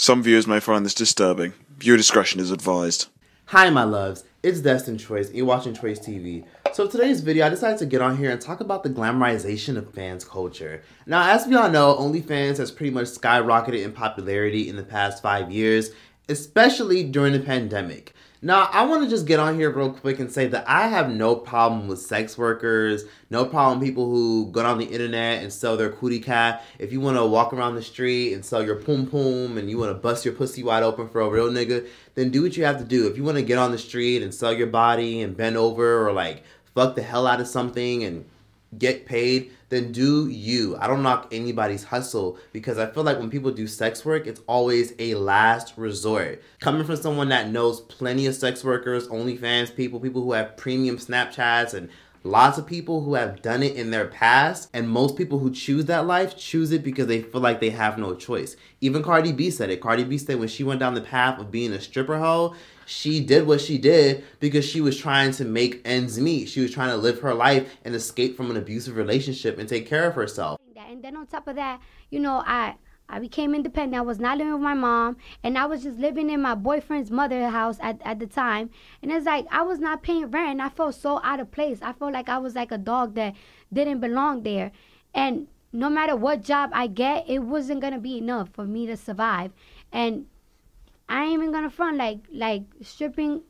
Some viewers may find this disturbing. Viewer discretion is advised. Hi, my loves. It's Destin Choice, and you're watching Choice TV. So today's video, I decided to get on here and talk about the glamorization of fans culture. Now, as we all know, OnlyFans has pretty much skyrocketed in popularity in the past five years, especially during the pandemic. Now, I want to just get on here real quick and say that I have no problem with sex workers, no problem people who go on the internet and sell their cootie cat. If you want to walk around the street and sell your poom poom and you want to bust your pussy wide open for a real nigga, then do what you have to do. If you want to get on the street and sell your body and bend over or like fuck the hell out of something and get paid, then do you. I don't knock anybody's hustle because I feel like when people do sex work, it's always a last resort. Coming from someone that knows plenty of sex workers, OnlyFans people, people who have premium Snapchats, and lots of people who have done it in their past, and most people who choose that life choose it because they feel like they have no choice. Even Cardi B said it. Cardi B said when she went down the path of being a stripper hoe, she did what she did because she was trying to make ends meet. She was trying to live her life and escape from an abusive relationship and take care of herself. And then on top of that, you know, I I became independent. I was not living with my mom, and I was just living in my boyfriend's mother house at, at the time. And it's like I was not paying rent, I felt so out of place. I felt like I was like a dog that didn't belong there. And no matter what job I get, it wasn't gonna be enough for me to survive. And I ain't even gonna front like like stripping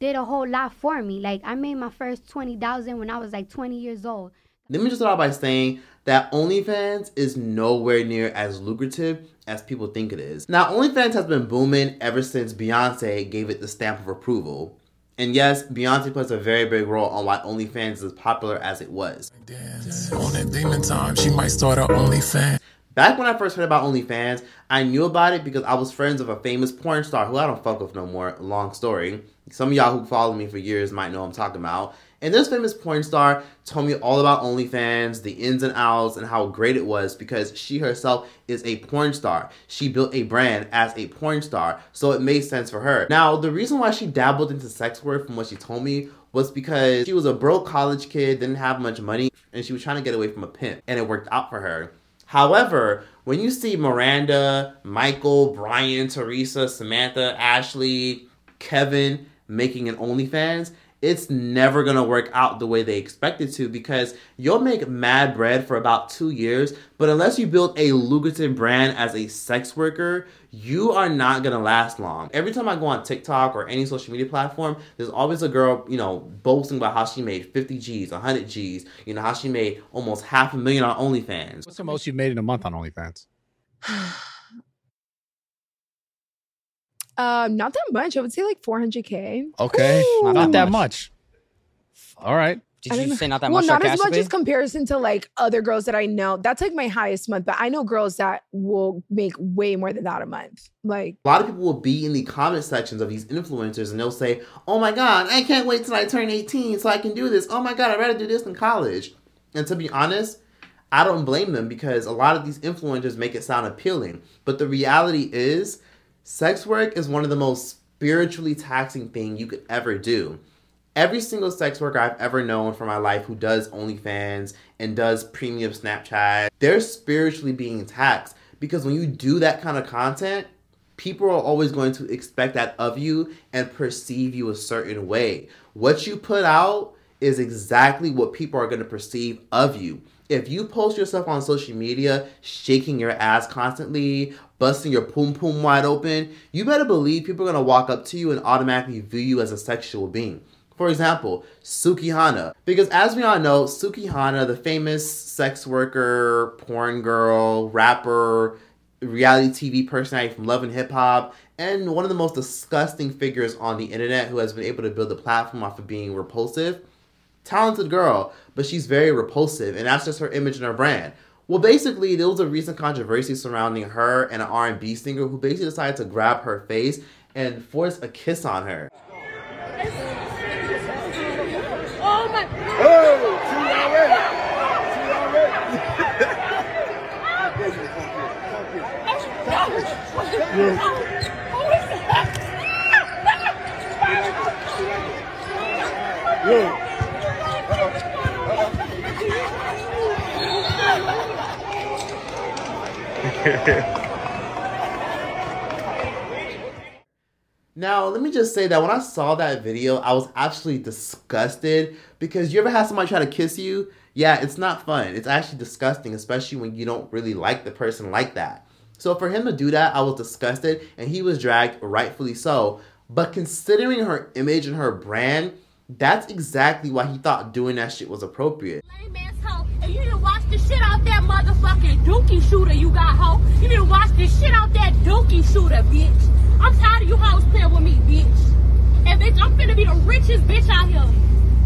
did a whole lot for me. Like I made my first twenty thousand when I was like twenty years old. Let me just start by saying that OnlyFans is nowhere near as lucrative as people think it is. Now, OnlyFans has been booming ever since Beyonce gave it the stamp of approval. And yes, Beyonce plays a very big role on why OnlyFans is as popular as it was. Dance. On that demon time, she might start her OnlyFans. Back when I first heard about OnlyFans, I knew about it because I was friends of a famous porn star who I don't fuck with no more. Long story. Some of y'all who follow me for years might know I'm talking about. And this famous porn star told me all about OnlyFans, the ins and outs, and how great it was because she herself is a porn star. She built a brand as a porn star, so it made sense for her. Now, the reason why she dabbled into sex work, from what she told me, was because she was a broke college kid, didn't have much money, and she was trying to get away from a pimp, and it worked out for her. However, when you see Miranda, Michael, Brian, Teresa, Samantha, Ashley, Kevin making an OnlyFans, it's never gonna work out the way they expect it to because you'll make mad bread for about two years, but unless you build a lucrative brand as a sex worker, you are not gonna last long. Every time I go on TikTok or any social media platform, there's always a girl, you know, boasting about how she made 50 G's, 100 G's, you know, how she made almost half a million on OnlyFans. What's the most you've made in a month on OnlyFans? Um, not that much. I would say like 400k. Okay, Ooh. not that much. All right. Did don't you know. say not that well, much not as much as comparison to like other girls that I know. That's like my highest month, but I know girls that will make way more than that a month. Like, A lot of people will be in the comment sections of these influencers and they'll say, Oh my god, I can't wait till I turn 18 so I can do this. Oh my god, I'd rather do this in college. And to be honest, I don't blame them because a lot of these influencers make it sound appealing. But the reality is, sex work is one of the most spiritually taxing thing you could ever do. Every single sex worker I've ever known for my life who does OnlyFans and does premium Snapchat, they're spiritually being taxed because when you do that kind of content, people are always going to expect that of you and perceive you a certain way. What you put out is exactly what people are going to perceive of you. If you post yourself on social media shaking your ass constantly, busting your poom poom wide open, you better believe people are to walk up to you and automatically view you as a sexual being. For example, Sukihana. Because as we all know, Sukihana, the famous sex worker, porn girl, rapper, reality TV personality from Love and Hip Hop, and one of the most disgusting figures on the internet who has been able to build a platform off of being repulsive talented girl, but she's very repulsive, and that's just her image and her brand. Well, basically, there was a recent controversy surrounding her and an R&B singer who basically decided to grab her face and force a kiss on her. Oh my! Oh, she already. She already. Yeah. now, let me just say that when I saw that video, I was absolutely disgusted because you ever had somebody try to kiss you? Yeah, it's not fun. It's actually disgusting, especially when you don't really like the person like that. So for him to do that, I was disgusted and he was dragged, rightfully so. But considering her image and her brand, that's exactly why he thought doing that shit was appropriate. Lame ass hoe. And you need to wash the shit out that motherfucking dookie shooter you got, hoe. You need to wash the shit out that dookie shooter, bitch. I'm tired of you hoes playing with me, bitch. And bitch, I'm finna be the richest bitch out here.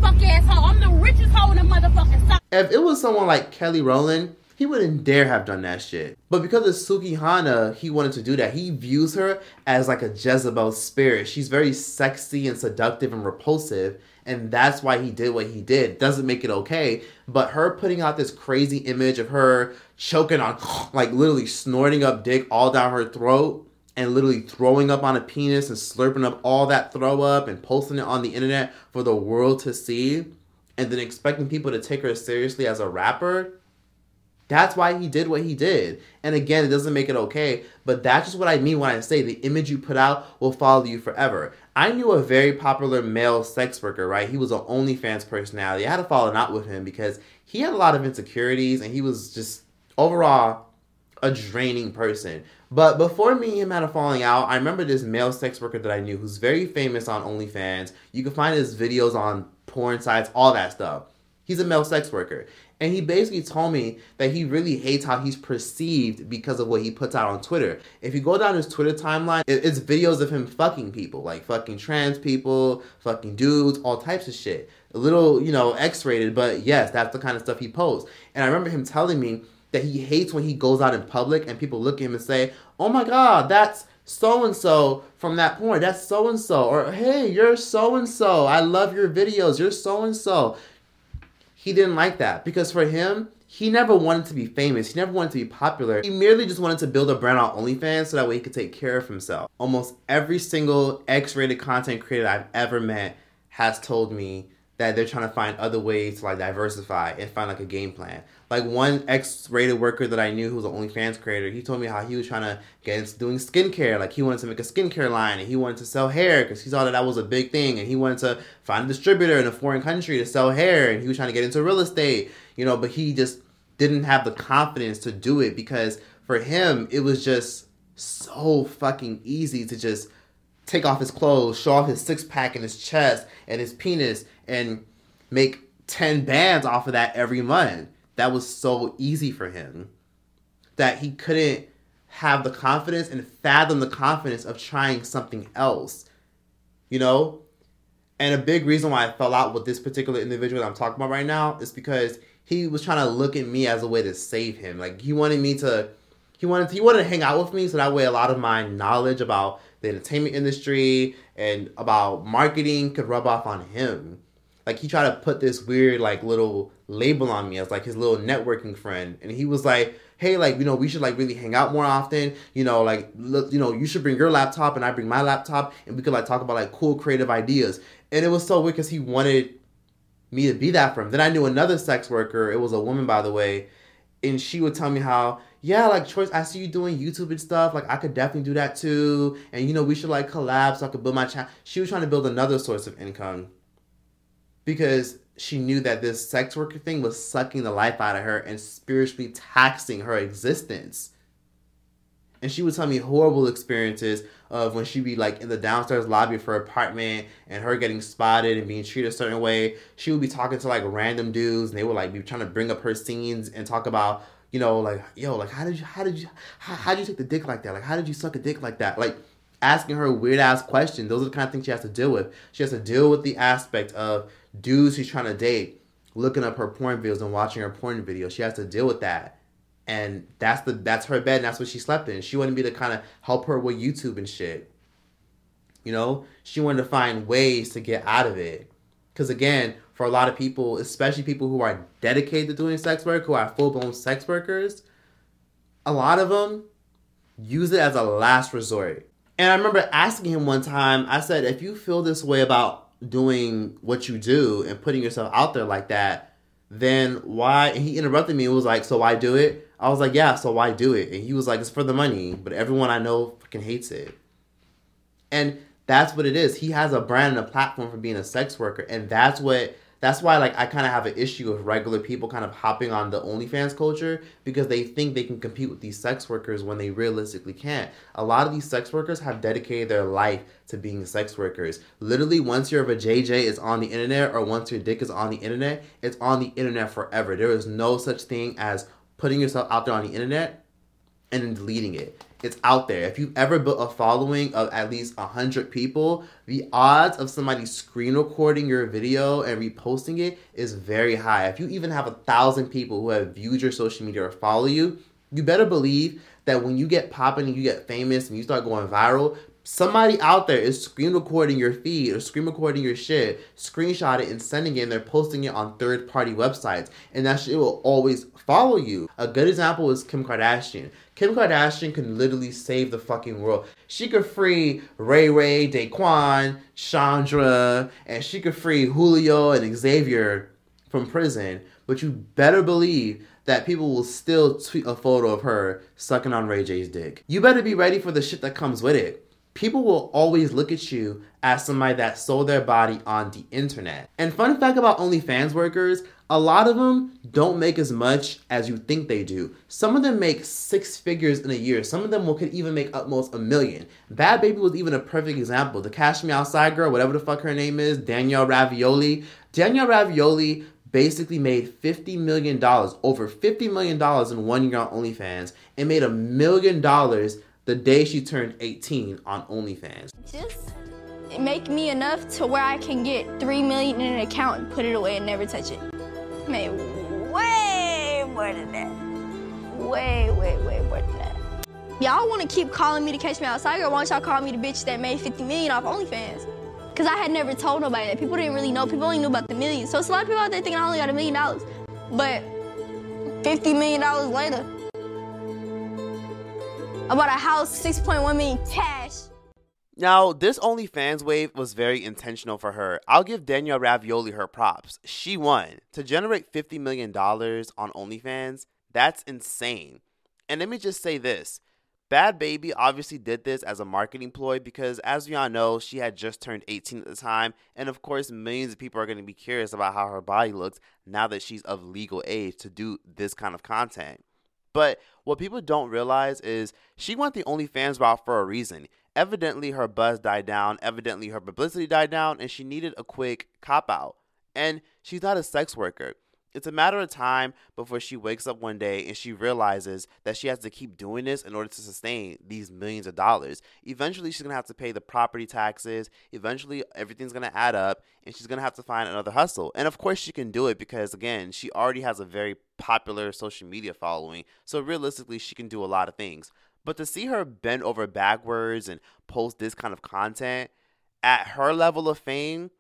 Fuck ass hoe. I'm the richest hoe in the motherfucking south. If it was someone like Kelly Rowland, he wouldn't dare have done that shit. But because of Sukihana, he wanted to do that. He views her as like a Jezebel spirit. She's very sexy and seductive and repulsive. And that's why he did what he did. Doesn't make it okay. But her putting out this crazy image of her choking on, like literally snorting up dick all down her throat and literally throwing up on a penis and slurping up all that throw up and posting it on the internet for the world to see and then expecting people to take her seriously as a rapper that's why he did what he did. And again, it doesn't make it okay, but that's just what I mean when I say the image you put out will follow you forever. I knew a very popular male sex worker, right? He was an OnlyFans personality. I had to follow out with him because he had a lot of insecurities and he was just overall a draining person. But before me and him had a falling out, I remember this male sex worker that I knew who's very famous on OnlyFans. You can find his videos on porn sites, all that stuff. He's a male sex worker. And he basically told me that he really hates how he's perceived because of what he puts out on Twitter. If you go down his Twitter timeline, it's videos of him fucking people, like fucking trans people, fucking dudes, all types of shit. A little, you know, X rated, but yes, that's the kind of stuff he posts. And I remember him telling me that he hates when he goes out in public and people look at him and say, oh my God, that's so and so from that point. That's so and so. Or, hey, you're so and so. I love your videos. You're so and so he didn't like that because for him, he never wanted to be famous. He never wanted to be popular. He merely just wanted to build a brand on OnlyFans so that way he could take care of himself. Almost every single X rated content creator I've ever met has told me that they're trying to find other ways to like diversify and find like a game plan. Like one X-rated worker that I knew who was an OnlyFans creator, he told me how he was trying to get into doing skincare. Like he wanted to make a skincare line and he wanted to sell hair because he saw that that was a big thing and he wanted to find a distributor in a foreign country to sell hair and he was trying to get into real estate, you know, but he just didn't have the confidence to do it because for him it was just so fucking easy to just take off his clothes, show off his six pack and his chest and his penis and make 10 bands off of that every month. That was so easy for him that he couldn't have the confidence and fathom the confidence of trying something else. You know? And a big reason why I fell out with this particular individual that I'm talking about right now is because he was trying to look at me as a way to save him. Like he wanted me to he wanted to, he wanted to hang out with me so that way a lot of my knowledge about the entertainment industry and about marketing could rub off on him like he tried to put this weird like little label on me as like his little networking friend. And he was like hey like you know we should like really hang out more often. You know like look you know you should bring your laptop and i bring my laptop and we could like talk about like cool creative ideas. And it was so weird because he wanted me to be that for him. Then i knew another sex worker. It was a woman by the way. And she would tell me how yeah like choice i see you doing youtube and stuff. Like i could definitely do that too. And you know we should like collab so i could build my channel she was trying to build another source of income because she knew that this sex worker thing was sucking the life out of her and spiritually taxing her existence. And she would tell me horrible experiences of when she'd be like in the downstairs lobby of her apartment and her getting spotted and being treated a certain way. She would be talking to like random dudes and they would like be trying to bring up her scenes and talk about, you know, like, yo, like how did you how did you how, how did you take the dick like that? Like how did you suck a dick like that? Like asking her weird ass questions. Those are the kind of things she has to deal with. She has to deal with the aspect of dudes she's trying to date looking up her porn videos and watching her porn videos. She has to deal with that. And that's the that's her bed and that's what she slept in. She wanted me to kind of help her with YouTube and shit. You know, she wanted to find ways to get out of it. Cause again, for a lot of people, especially people who are dedicated to doing sex work, who are full blown sex workers, a lot of them use it as a last resort. And I remember asking him one time, I said, if you feel this way about doing what you do and putting yourself out there like that, then why? And he interrupted me and was like, so why do it? I was like, yeah, so why do it? And he was like, it's for the money, but everyone I know fucking hates it. And That's what it is. He has a brand and a platform for being a sex worker, and that's what that's why like I kind of have an issue with regular people kind of hopping on the OnlyFans culture because they think they can compete with these sex workers when they realistically can't. A lot of these sex workers have dedicated their life to being sex workers. Literally, once your vajayjay is on the internet or once your dick is on the internet, it's on the internet forever. There is no such thing as putting yourself out there on the internet and then deleting it. It's out there. If you've ever built a following of at least 100 people, the odds of somebody screen recording your video and reposting it is very high. If you even have a thousand people who have viewed your social media or follow you, you better believe that when you get popping and you get famous and you start going viral, somebody out there is screen recording your feed or screen recording your shit, screenshot it and sending it, and they're posting it on third party websites. And that shit will always follow you. A good example is Kim Kardashian. Kim Kardashian can literally save the fucking world. She could free Ray Ray, Daquan, Chandra, and she could free Julio and Xavier from prison. But you better believe that people will still tweet a photo of her sucking on Ray J's dick. You better be ready for the shit that comes with it people will always look at you as somebody that sold their body on the internet. And fun fact about OnlyFans workers, a lot of them don't make as much as you think they do. Some of them make six figures in a year. Some of them will, could even make almost a million. Bhad Bhabie was even a perfect example. The Cash Me Outside girl, whatever the fuck her name is, Danielle Ravioli. Danielle Ravioli basically made $50 million, over $50 million in one year on OnlyFans, and made a million dollars the day she turned 18 on OnlyFans. Just make me enough to where I can get three million in an account and put it away and never touch it. Made way more than that. Way, way, way more than that. Y'all want to keep calling me to catch me outside, or why don't y'all call me the bitch that made 50 million off OnlyFans? Because I had never told nobody that. People didn't really know. People only knew about the millions. So it's a lot of people out there thinking I only got a million dollars. But $50 million later, I bought a house, 6.1 million cash. Now, this OnlyFans wave was very intentional for her. I'll give Danielle Ravioli her props. She won. To generate $50 million on OnlyFans, that's insane. And let me just say this Bhad Bhabie obviously did this as a marketing ploy because, as we all know, she had just turned 18 at the time. And of course, millions of people are going to be curious about how her body looks now that she's of legal age to do this kind of content. But what people don't realize is she went the OnlyFans route for a reason. Evidently, her buzz died down. Evidently, her publicity died down, and she needed a quick cop out. And she's not a sex worker. It's a matter of time before she wakes up one day and she realizes that she has to keep doing this in order to sustain these millions of dollars. Eventually, she's to have to pay the property taxes. Eventually, everything's to add up and she's to have to find another hustle. And of course, she can do it because, again, she already has a very popular social media following. So, realistically, she can do a lot of things. But to see her bend over backwards and post this kind of content at her level of fame,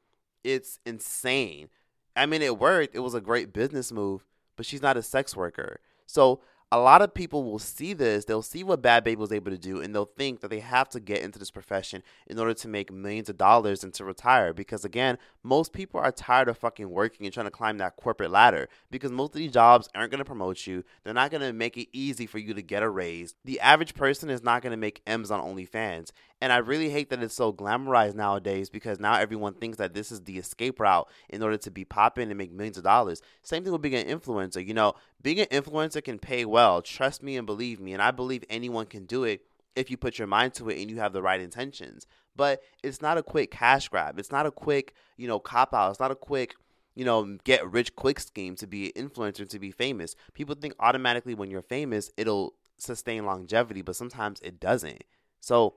it's insane. I mean, it worked. It was a great business move, but she's not a sex worker. So a lot of people will see this, they'll see what Bhad Bhabie was able to do, and they'll think that they have to get into this profession in order to make millions of dollars and to retire. Because again, most people are tired of fucking working and trying to climb that corporate ladder because most of these jobs aren't going to promote you. They're not going to make it easy for you to get a raise. The average person is not going to make M's on OnlyFans. And I really hate that it's so glamorized nowadays because now everyone thinks that this is the escape route in order to be popping and make millions of dollars. Same thing with being an influencer. You know, being an influencer can pay well. Trust me and believe me. And I believe anyone can do it if you put your mind to it and you have the right intentions. But it's not a quick cash grab. It's not a quick, you know, cop out. It's not a quick, you know, get rich quick scheme to be an influencer, to be famous. People think automatically when you're famous, it'll sustain longevity, but sometimes it doesn't. So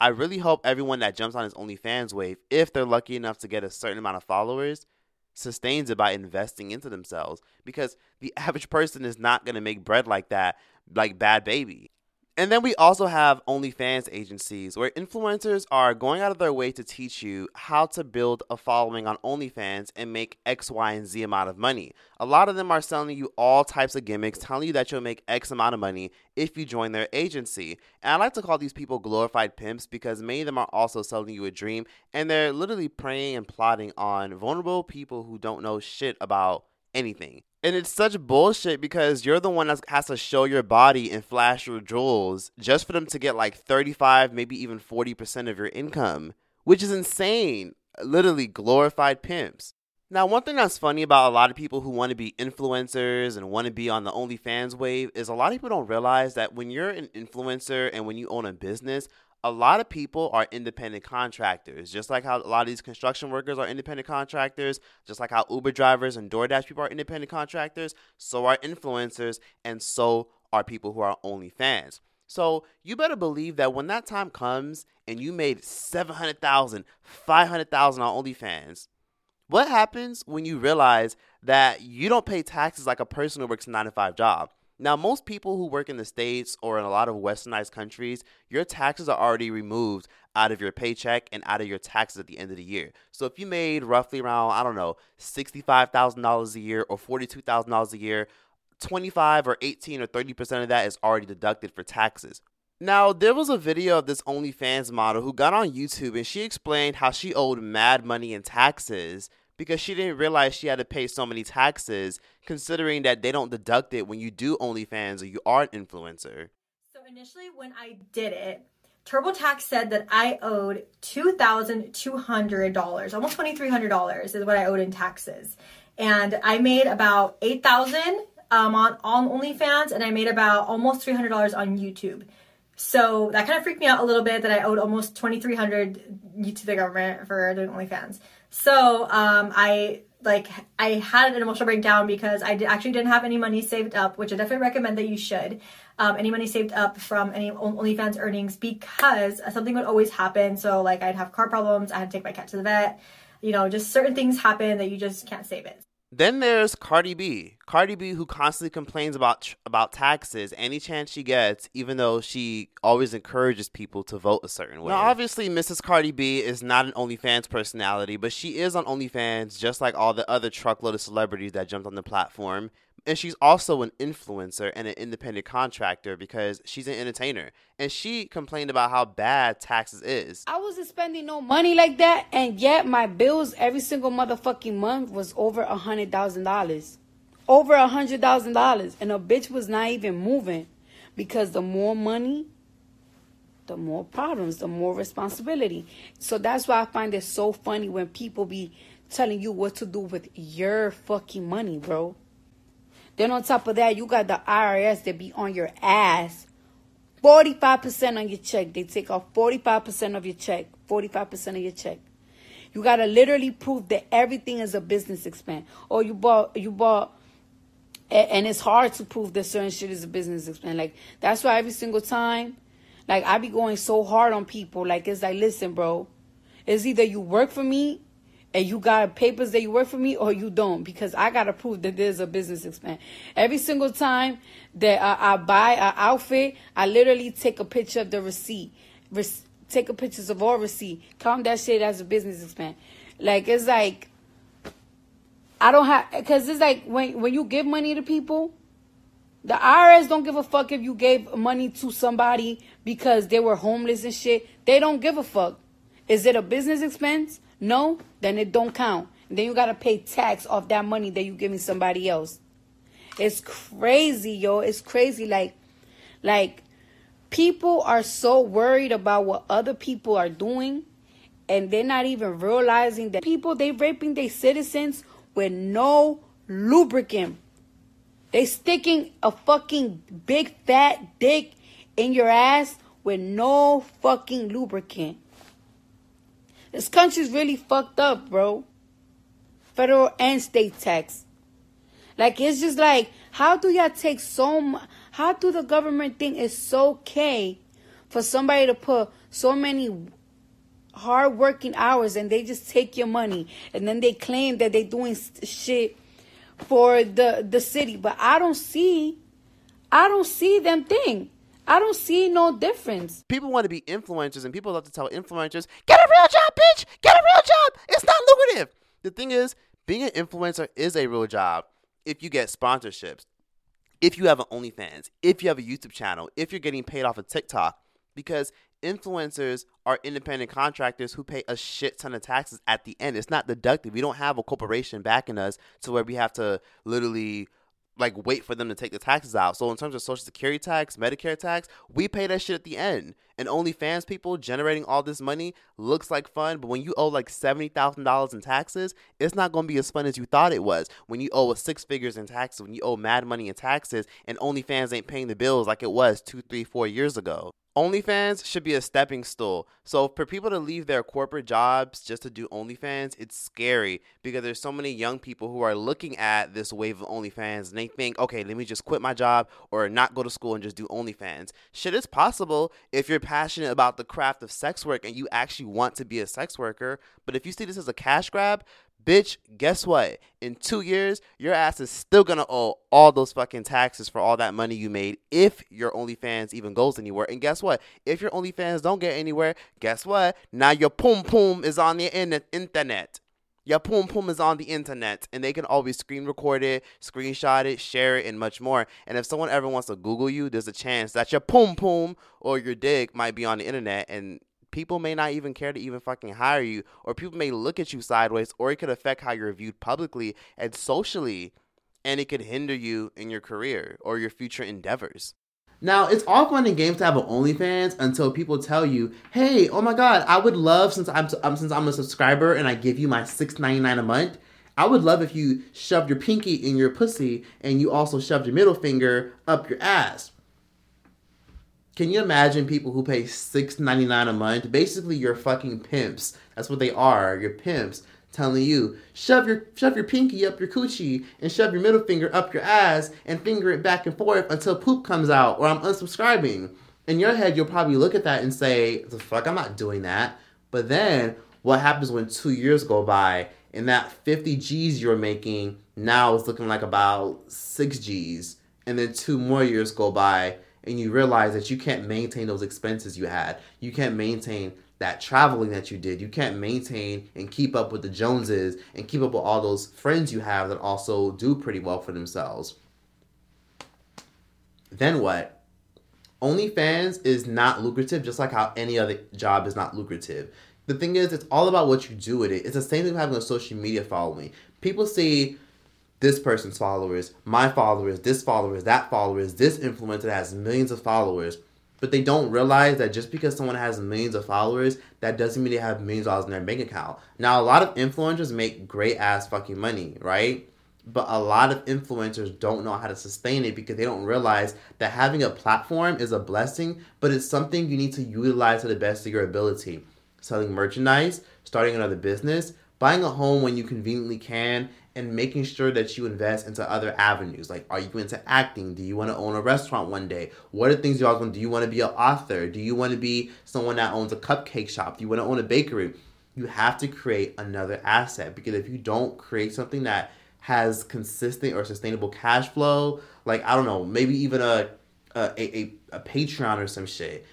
I really hope everyone that jumps on his OnlyFans wave, if they're lucky enough to get a certain amount of followers, sustains it by investing into themselves. Because the average person is not going to make bread like that, like Bhad Bhabie. And then we also have OnlyFans agencies where influencers are going out of their way to teach you how to build a following on OnlyFans and make X, Y, and Z amount of money. A lot of them are selling you all types of gimmicks, telling you that you'll make X amount of money if you join their agency. And I like to call these people glorified pimps because many of them are also selling you a dream and they're literally preying and plotting on vulnerable people who don't know shit about anything. And it's such bullshit because you're the one that has to show your body and flash your jewels just for them to get like 35, maybe even 40% of your income. which is insane. Literally glorified pimps. Now, one thing that's funny about a lot of people who want to be influencers and want to be on the OnlyFans wave is a lot of people don't realize that when you're an influencer and when you own a business, a lot of people are independent contractors. Just like how a lot of these construction workers are independent contractors, just like how Uber drivers and DoorDash people are independent contractors, so are influencers, and so are people who are OnlyFans. So you better believe that when that time comes and you made 700,000, 500,000 on OnlyFans, what happens when you realize that you don't pay taxes like a person who works a 9 to 5 job? Now, most people who work in the States or in a lot of westernized countries, your taxes are already removed out of your paycheck and out of your taxes at the end of the year. So if you made roughly around, I don't know, $65,000 a year or $42,000 a year, 25 or 18 or 30% of that is already deducted for taxes. Now, there was a video of this OnlyFans model who got on YouTube and she explained how she owed mad money in taxes because she didn't realize she had to pay so many taxes, considering that they don't deduct it when you do OnlyFans or you are an influencer. So initially, when I did it, TurboTax said that I owed two thousand two hundred dollars, almost twenty three hundred dollars, is what I owed in taxes, and I made about eight thousand um, on on OnlyFans, and I made about almost three hundred dollars on YouTube. So that kind of freaked me out a little bit that I owed almost twenty three hundred to the government for doing OnlyFans. So um, I like I had an emotional breakdown because I actually didn't have any money saved up, which I definitely recommend that you should. Um, any money saved up from any OnlyFans earnings because something would always happen. So like I'd have car problems, I had to take my cat to the vet. You know, just certain things happen that you just can't save it. Then there's Cardi B. Cardi B, who constantly complains about about taxes any chance she gets, even though she always encourages people to vote a certain way. Now, obviously, Mrs. Cardi B is not an OnlyFans personality, but she is on OnlyFans just like all the other truckload of celebrities that jumped on the platform. And she's also an influencer and an independent contractor because she's an entertainer. And she complained about how bad taxes is. I wasn't spending no money like that, and yet my bills every single motherfucking month was over a hundred thousand dollars. Over a hundred thousand dollars. And a bitch was not even moving. Because the more money, the more problems, the more responsibility. So that's why I find it so funny when people be telling you what to do with your fucking money, bro. Then on top of that, you got the IRS that be on your ass. 45% on your check. They take off 45% of your check. 45% of your check. You gotta literally prove that everything is a business expense. Or you bought you bought and it's hard to prove that certain shit is a business expense. Like that's why every single time, like I be going so hard on people. Like it's like, listen, bro, it's either you work for me and you got papers that you work for me or you don't because I got to prove that there's a business expense. Every single time that I, I buy an outfit, I literally take a picture of the receipt, Re- take a pictures of all receipt, count that shit as a business expense. Like it's like I don't have because it's like when when you give money to people, the IRS don't give a fuck if you gave money to somebody because they were homeless and shit. They don't give a fuck. Is it a business expense? No, then it don't count. Then you gotta pay tax off that money that you giving somebody else. It's crazy, yo. It's crazy. Like, like people are so worried about what other people are doing, and they're not even realizing that people they raping their citizens with no lubricant. They sticking a fucking big fat dick in your ass with no fucking lubricant. This country's really fucked up, bro. Federal and state tax. Like it's just like, how do y'all take so much? How do the government think it's okay for somebody to put so many hard working hours and they just take your money and then they claim that they're doing shit for the the city, but I don't see, I don't see them thing. I don't see no difference. People want to be influencers, and people love to tell influencers, get a real job, bitch! Get a real job! It's not lucrative. The thing is, being an influencer is a real job if you get sponsorships, if you have an OnlyFans, if you have a YouTube channel, if you're getting paid off of TikTok, because influencers are independent contractors who pay a shit ton of taxes at the end. It's not deducted. We don't have a corporation backing us to where we have to literally like wait for them to take the taxes out. So in terms of social security tax, Medicare tax, we pay that shit at the end. And OnlyFans people generating all this money looks like fun, but when you owe like seventy thousand dollars in taxes, it's not gonna be as fun as you thought it was. When you owe six figures in taxes, when you owe mad money in taxes, and OnlyFans ain't paying the bills like it was two, three, four years ago. OnlyFans should be a stepping stool. So for people to leave their corporate jobs just to do OnlyFans, it's scary because there's so many young people who are looking at this wave of OnlyFans and they think, okay, let me just quit my job or not go to school and just do OnlyFans. Shit is possible if you're passionate about the craft of sex work and you actually want to be a sex worker. But if you see this as a cash grab, Bitch, guess what? In two years, your ass is still gonna owe all those fucking taxes for all that money you made if your OnlyFans even goes anywhere. And guess what? If your OnlyFans don't get anywhere, guess what? Now your poom poom is on the in- internet. Your poom poom is on the internet, and they can always screen record it, screenshot it, share it, and much more. And if someone ever wants to Google you, there's a chance that your poom poom or your dick might be on the internet, and people may not even care to even fucking hire you, or people may look at you sideways, or it could affect how you're viewed publicly and socially, and it could hinder you in your career or your future endeavors. Now, it's all fun and games to have an OnlyFans until people tell you, "Hey, oh my God, I would love since I'm, um, since I'm a subscriber and I give you my six ninety nine a month. I would love if you shoved your pinky in your pussy and you also shoved your middle finger up your ass." Can you imagine people who pay six ninety nine a month? Basically, you're fucking pimps. That's what they are. You're pimps telling you shove your shove your pinky up your coochie and shove your middle finger up your ass and finger it back and forth until poop comes out or I'm unsubscribing. In your head, you'll probably look at that and say, "The fuck, I'm not doing that." But then, what happens when two years go by and that 50 G's you're making now is looking like about six G's, and then two more years go by and you realize that you can't maintain those expenses you had. You can't maintain that traveling that you did. You can't maintain and keep up with the Joneses and keep up with all those friends you have that also do pretty well for themselves. Then what? OnlyFans is not lucrative, just like how any other job is not lucrative. The thing is, it's all about what you do with it. It's the same thing with having a social media following. People see this person's followers, my followers, this followers, that followers, this influencer that has millions of followers. But they don't realize that just because someone has millions of followers, that doesn't mean they have millions of dollars in their bank account. Now, a lot of influencers make great ass fucking money, right? But a lot of influencers don't know how to sustain it because they don't realize that having a platform is a blessing, but it's something you need to utilize to the best of your ability. Selling merchandise, starting another business, buying a home when you conveniently can, and making sure that you invest into other avenues. Like, are you into acting? Do you want to own a restaurant one day? What are things you always want? Do you want to be an author? Do you want to be someone that owns a cupcake shop? Do you want to own a bakery? You have to create another asset because if you don't create something that has consistent or sustainable cash flow, like I don't know, maybe even a a, a, a Patreon or some shit.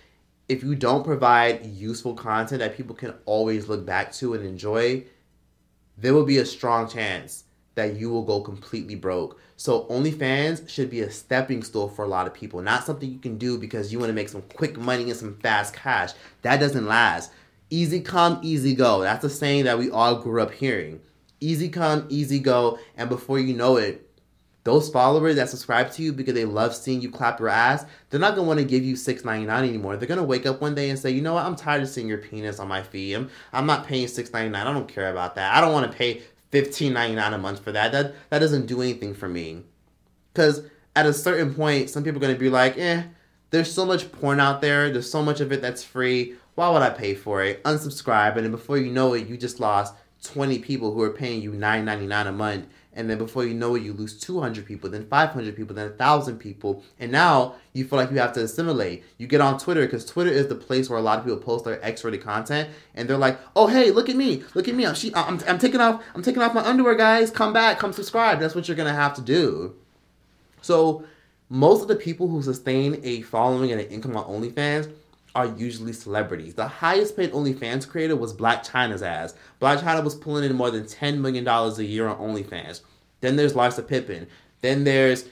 If you don't provide useful content that people can always look back to and enjoy, there will be a strong chance that you will go completely broke. So OnlyFans should be a stepping stool for a lot of people, not something you can do because you want to make some quick money and some fast cash. That doesn't last. Easy come, easy go. That's a saying that we all grew up hearing. Easy come, easy go, and before you know it, those followers that subscribe to you because they love seeing you clap your ass, they're not gonna want to give you six ninety nine anymore. They're gonna wake up one day and say, you know what, I'm tired of seeing your penis on my feed. I'm, I'm not paying six ninety nine. I don't care about that. I don't want to pay fifteen ninety nine a month for that. That that doesn't do anything for me. Cause at a certain point, some people are gonna be like, eh, there's so much porn out there. There's so much of it that's free. Why would I pay for it? Unsubscribe, and then before you know it, you just lost twenty people who are paying you nine ninety nine a month. And then before you know it, you lose 200 people, then 500 people, then 1,000 people. And now you feel like you have to assimilate. You get on Twitter because Twitter is the place where a lot of people post their X-rated content, and they're like, "Oh, hey, look at me, look at me. I'm, she, I'm, I'm taking off, I'm taking off my underwear, guys. Come back, come subscribe. That's what you're gonna have to do." So, most of the people who sustain a following and an income on OnlyFans are usually celebrities. The highest paid OnlyFans creator was Blac Chyna's ass. Blac Chyna was pulling in more than $10 million a year on OnlyFans. Then there's Larsa Pippen. Then there's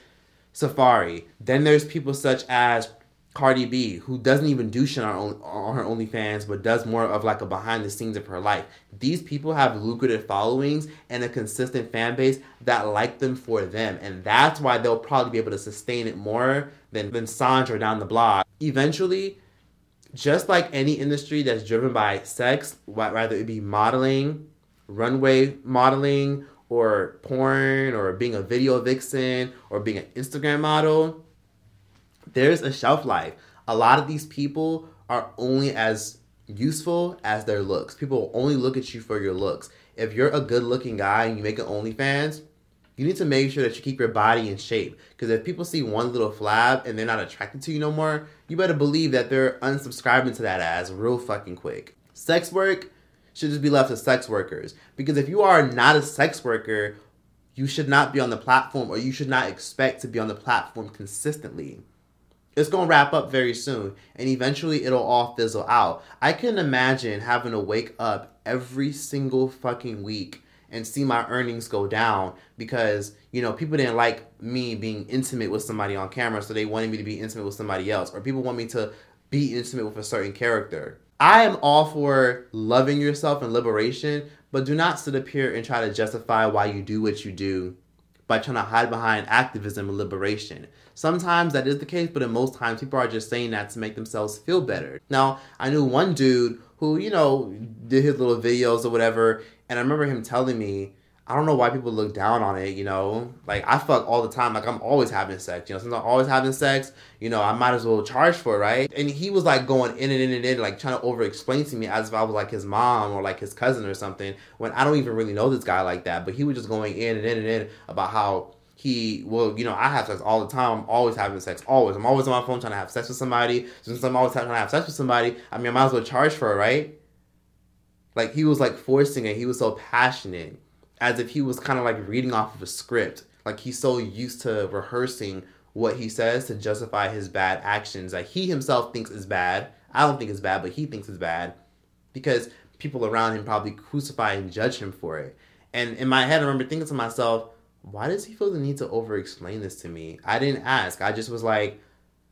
Safaree. Then there's people such as Cardi B, who doesn't even do shit on, on on her OnlyFans, but does more of like a behind the scenes of her life. These people have lucrative followings and a consistent fan base that like them for them. And that's why they'll probably be able to sustain it more than, than Sandra down the block. Eventually, just like any industry that's driven by sex, whether it be modeling, runway modeling, or porn, or being a video vixen, or being an Instagram model, there's a shelf life. A lot of these people are only as useful as their looks. People only look at you for your looks. If you're a good looking guy and you make an OnlyFans, you need to make sure that you keep your body in shape. Because if people see one little flab and they're not attracted to you no more, you better believe that they're unsubscribing to that ass real fucking quick. Sex work should just be left to sex workers. Because if you are not a sex worker, you should not be on the platform or you should not expect to be on the platform consistently. It's gonna wrap up very soon, and eventually it'll all fizzle out. I can imagine having to wake up every single fucking week and see my earnings go down because you know people didn't like me being intimate with somebody on camera, so they wanted me to be intimate with somebody else, or people want me to be intimate with a certain character. I am all for loving yourself and liberation, but do not sit up here and try to justify why you do what you do by trying to hide behind activism and liberation. Sometimes that is the case, but in most times people are just saying that to make themselves feel better. Now, I knew one dude who, you know, did his little videos or whatever, and I remember him telling me, I don't know why people look down on it, you know? Like, I fuck all the time. Like, I'm always having sex, you know? Since I'm always having sex, you know, I might as well charge for it, right? And he was like going in and in and in, like trying to over explain to me as if I was like his mom or like his cousin or something, when I don't even really know this guy like that. But he was just going in and in and in about how he well, you know, I have sex all the time. I'm always having sex. Always. I'm always on my phone trying to have sex with somebody. Since I'm always trying to have sex with somebody, I mean I might as well charge for it, right? Like he was like forcing it. He was so passionate. As if he was kind of like reading off of a script. Like he's so used to rehearsing what he says to justify his bad actions that he himself thinks is bad. I don't think it's bad, but he thinks it's bad. Because people around him probably crucify and judge him for it. And in my head, I remember thinking to myself, why does he feel the need to over explain this to me? I didn't ask. I just was like,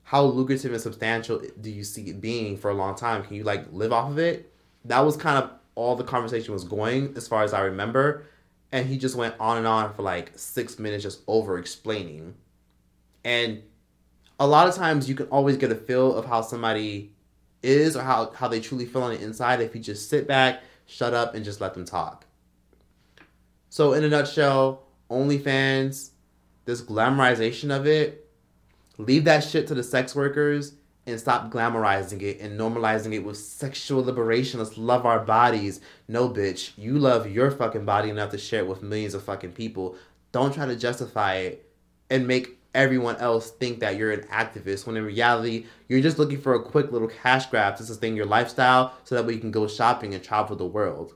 how lucrative and substantial do you see it being for a long time? Can you like live off of it? That was kind of all the conversation was going as far as I remember. And he just went on and on for like six minutes just over explaining. And a lot of times you can always get a feel of how somebody is or how, how they truly feel on the inside if you just sit back, shut up, and just let them talk. So, in a nutshell, OnlyFans, this glamorization of it, leave that shit to the sex workers and stop glamorizing it and normalizing it with sexual liberation. Let's love our bodies. No, bitch, you love your fucking body enough to share it with millions of fucking people. Don't try to justify it and make everyone else think that you're an activist when in reality you're just looking for a quick little cash grab to sustain your lifestyle so that way you can go shopping and travel the world.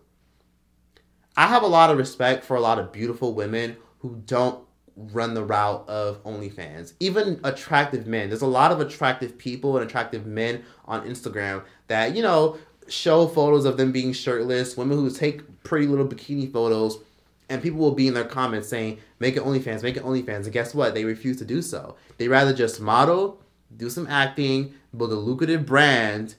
I have a lot of respect for a lot of beautiful women who don't run the route of OnlyFans. Even attractive men. There's a lot of attractive people and attractive men on Instagram that, you know, show photos of them being shirtless, women who take pretty little bikini photos, and people will be in their comments saying, make it OnlyFans, make it OnlyFans. And guess what? They refuse to do so. They rather just model, do some acting, build a lucrative brand,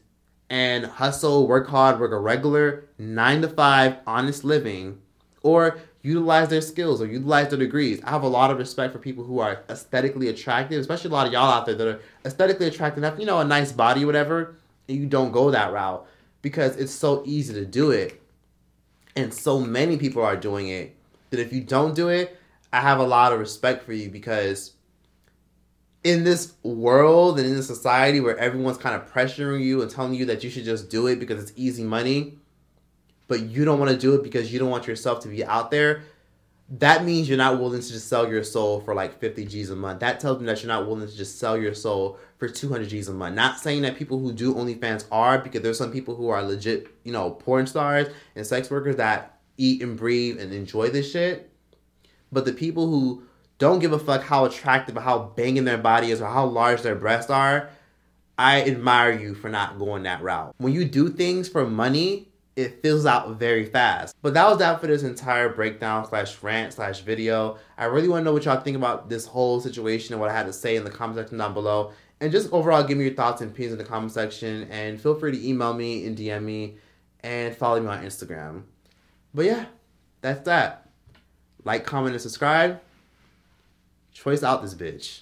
and hustle, work hard, work a regular nine to five honest living, or utilize their skills or utilize their degrees. I have a lot of respect for people who are aesthetically attractive, especially a lot of y'all out there that are aesthetically attractive, have, you know, a nice body, whatever, and you don't go that route because it's so easy to do it. And so many people are doing it that if you don't do it, I have a lot of respect for you because in this world and in this society where everyone's kind of pressuring you and telling you that you should just do it because it's easy money, but you don't want to do it because you don't want yourself to be out there, that means you're not willing to just sell your soul for like 50 G's a month. That tells me that you're not willing to just sell your soul for 200 G's a month. Not saying that people who do OnlyFans are, because there's some people who are legit, you know, porn stars and sex workers that eat and breathe and enjoy this shit. But the people who don't give a fuck how attractive or how banging their body is or how large their breasts are, I admire you for not going that route. When you do things for money, it fills out very fast. But that was that for this entire breakdown slash rant slash video. I really want to know what y'all think about this whole situation and what I had to say in the comment section down below. And just overall, give me your thoughts and opinions in the comment section. And feel free to email me and DM me and follow me on Instagram. But yeah, that's that. Like, comment, and subscribe. Choice out this bitch.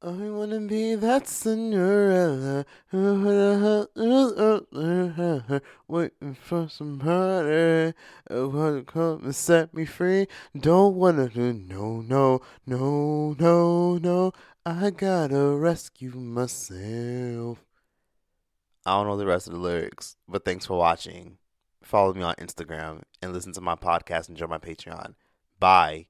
I wanna be that Cinderella, waiting for somebody who wanna come and set me free. Don't wanna do no, no, no, no, no. I gotta rescue myself. I don't know the rest of the lyrics, but thanks for watching. Follow me on Instagram and listen to my podcast and join my Patreon. Bye.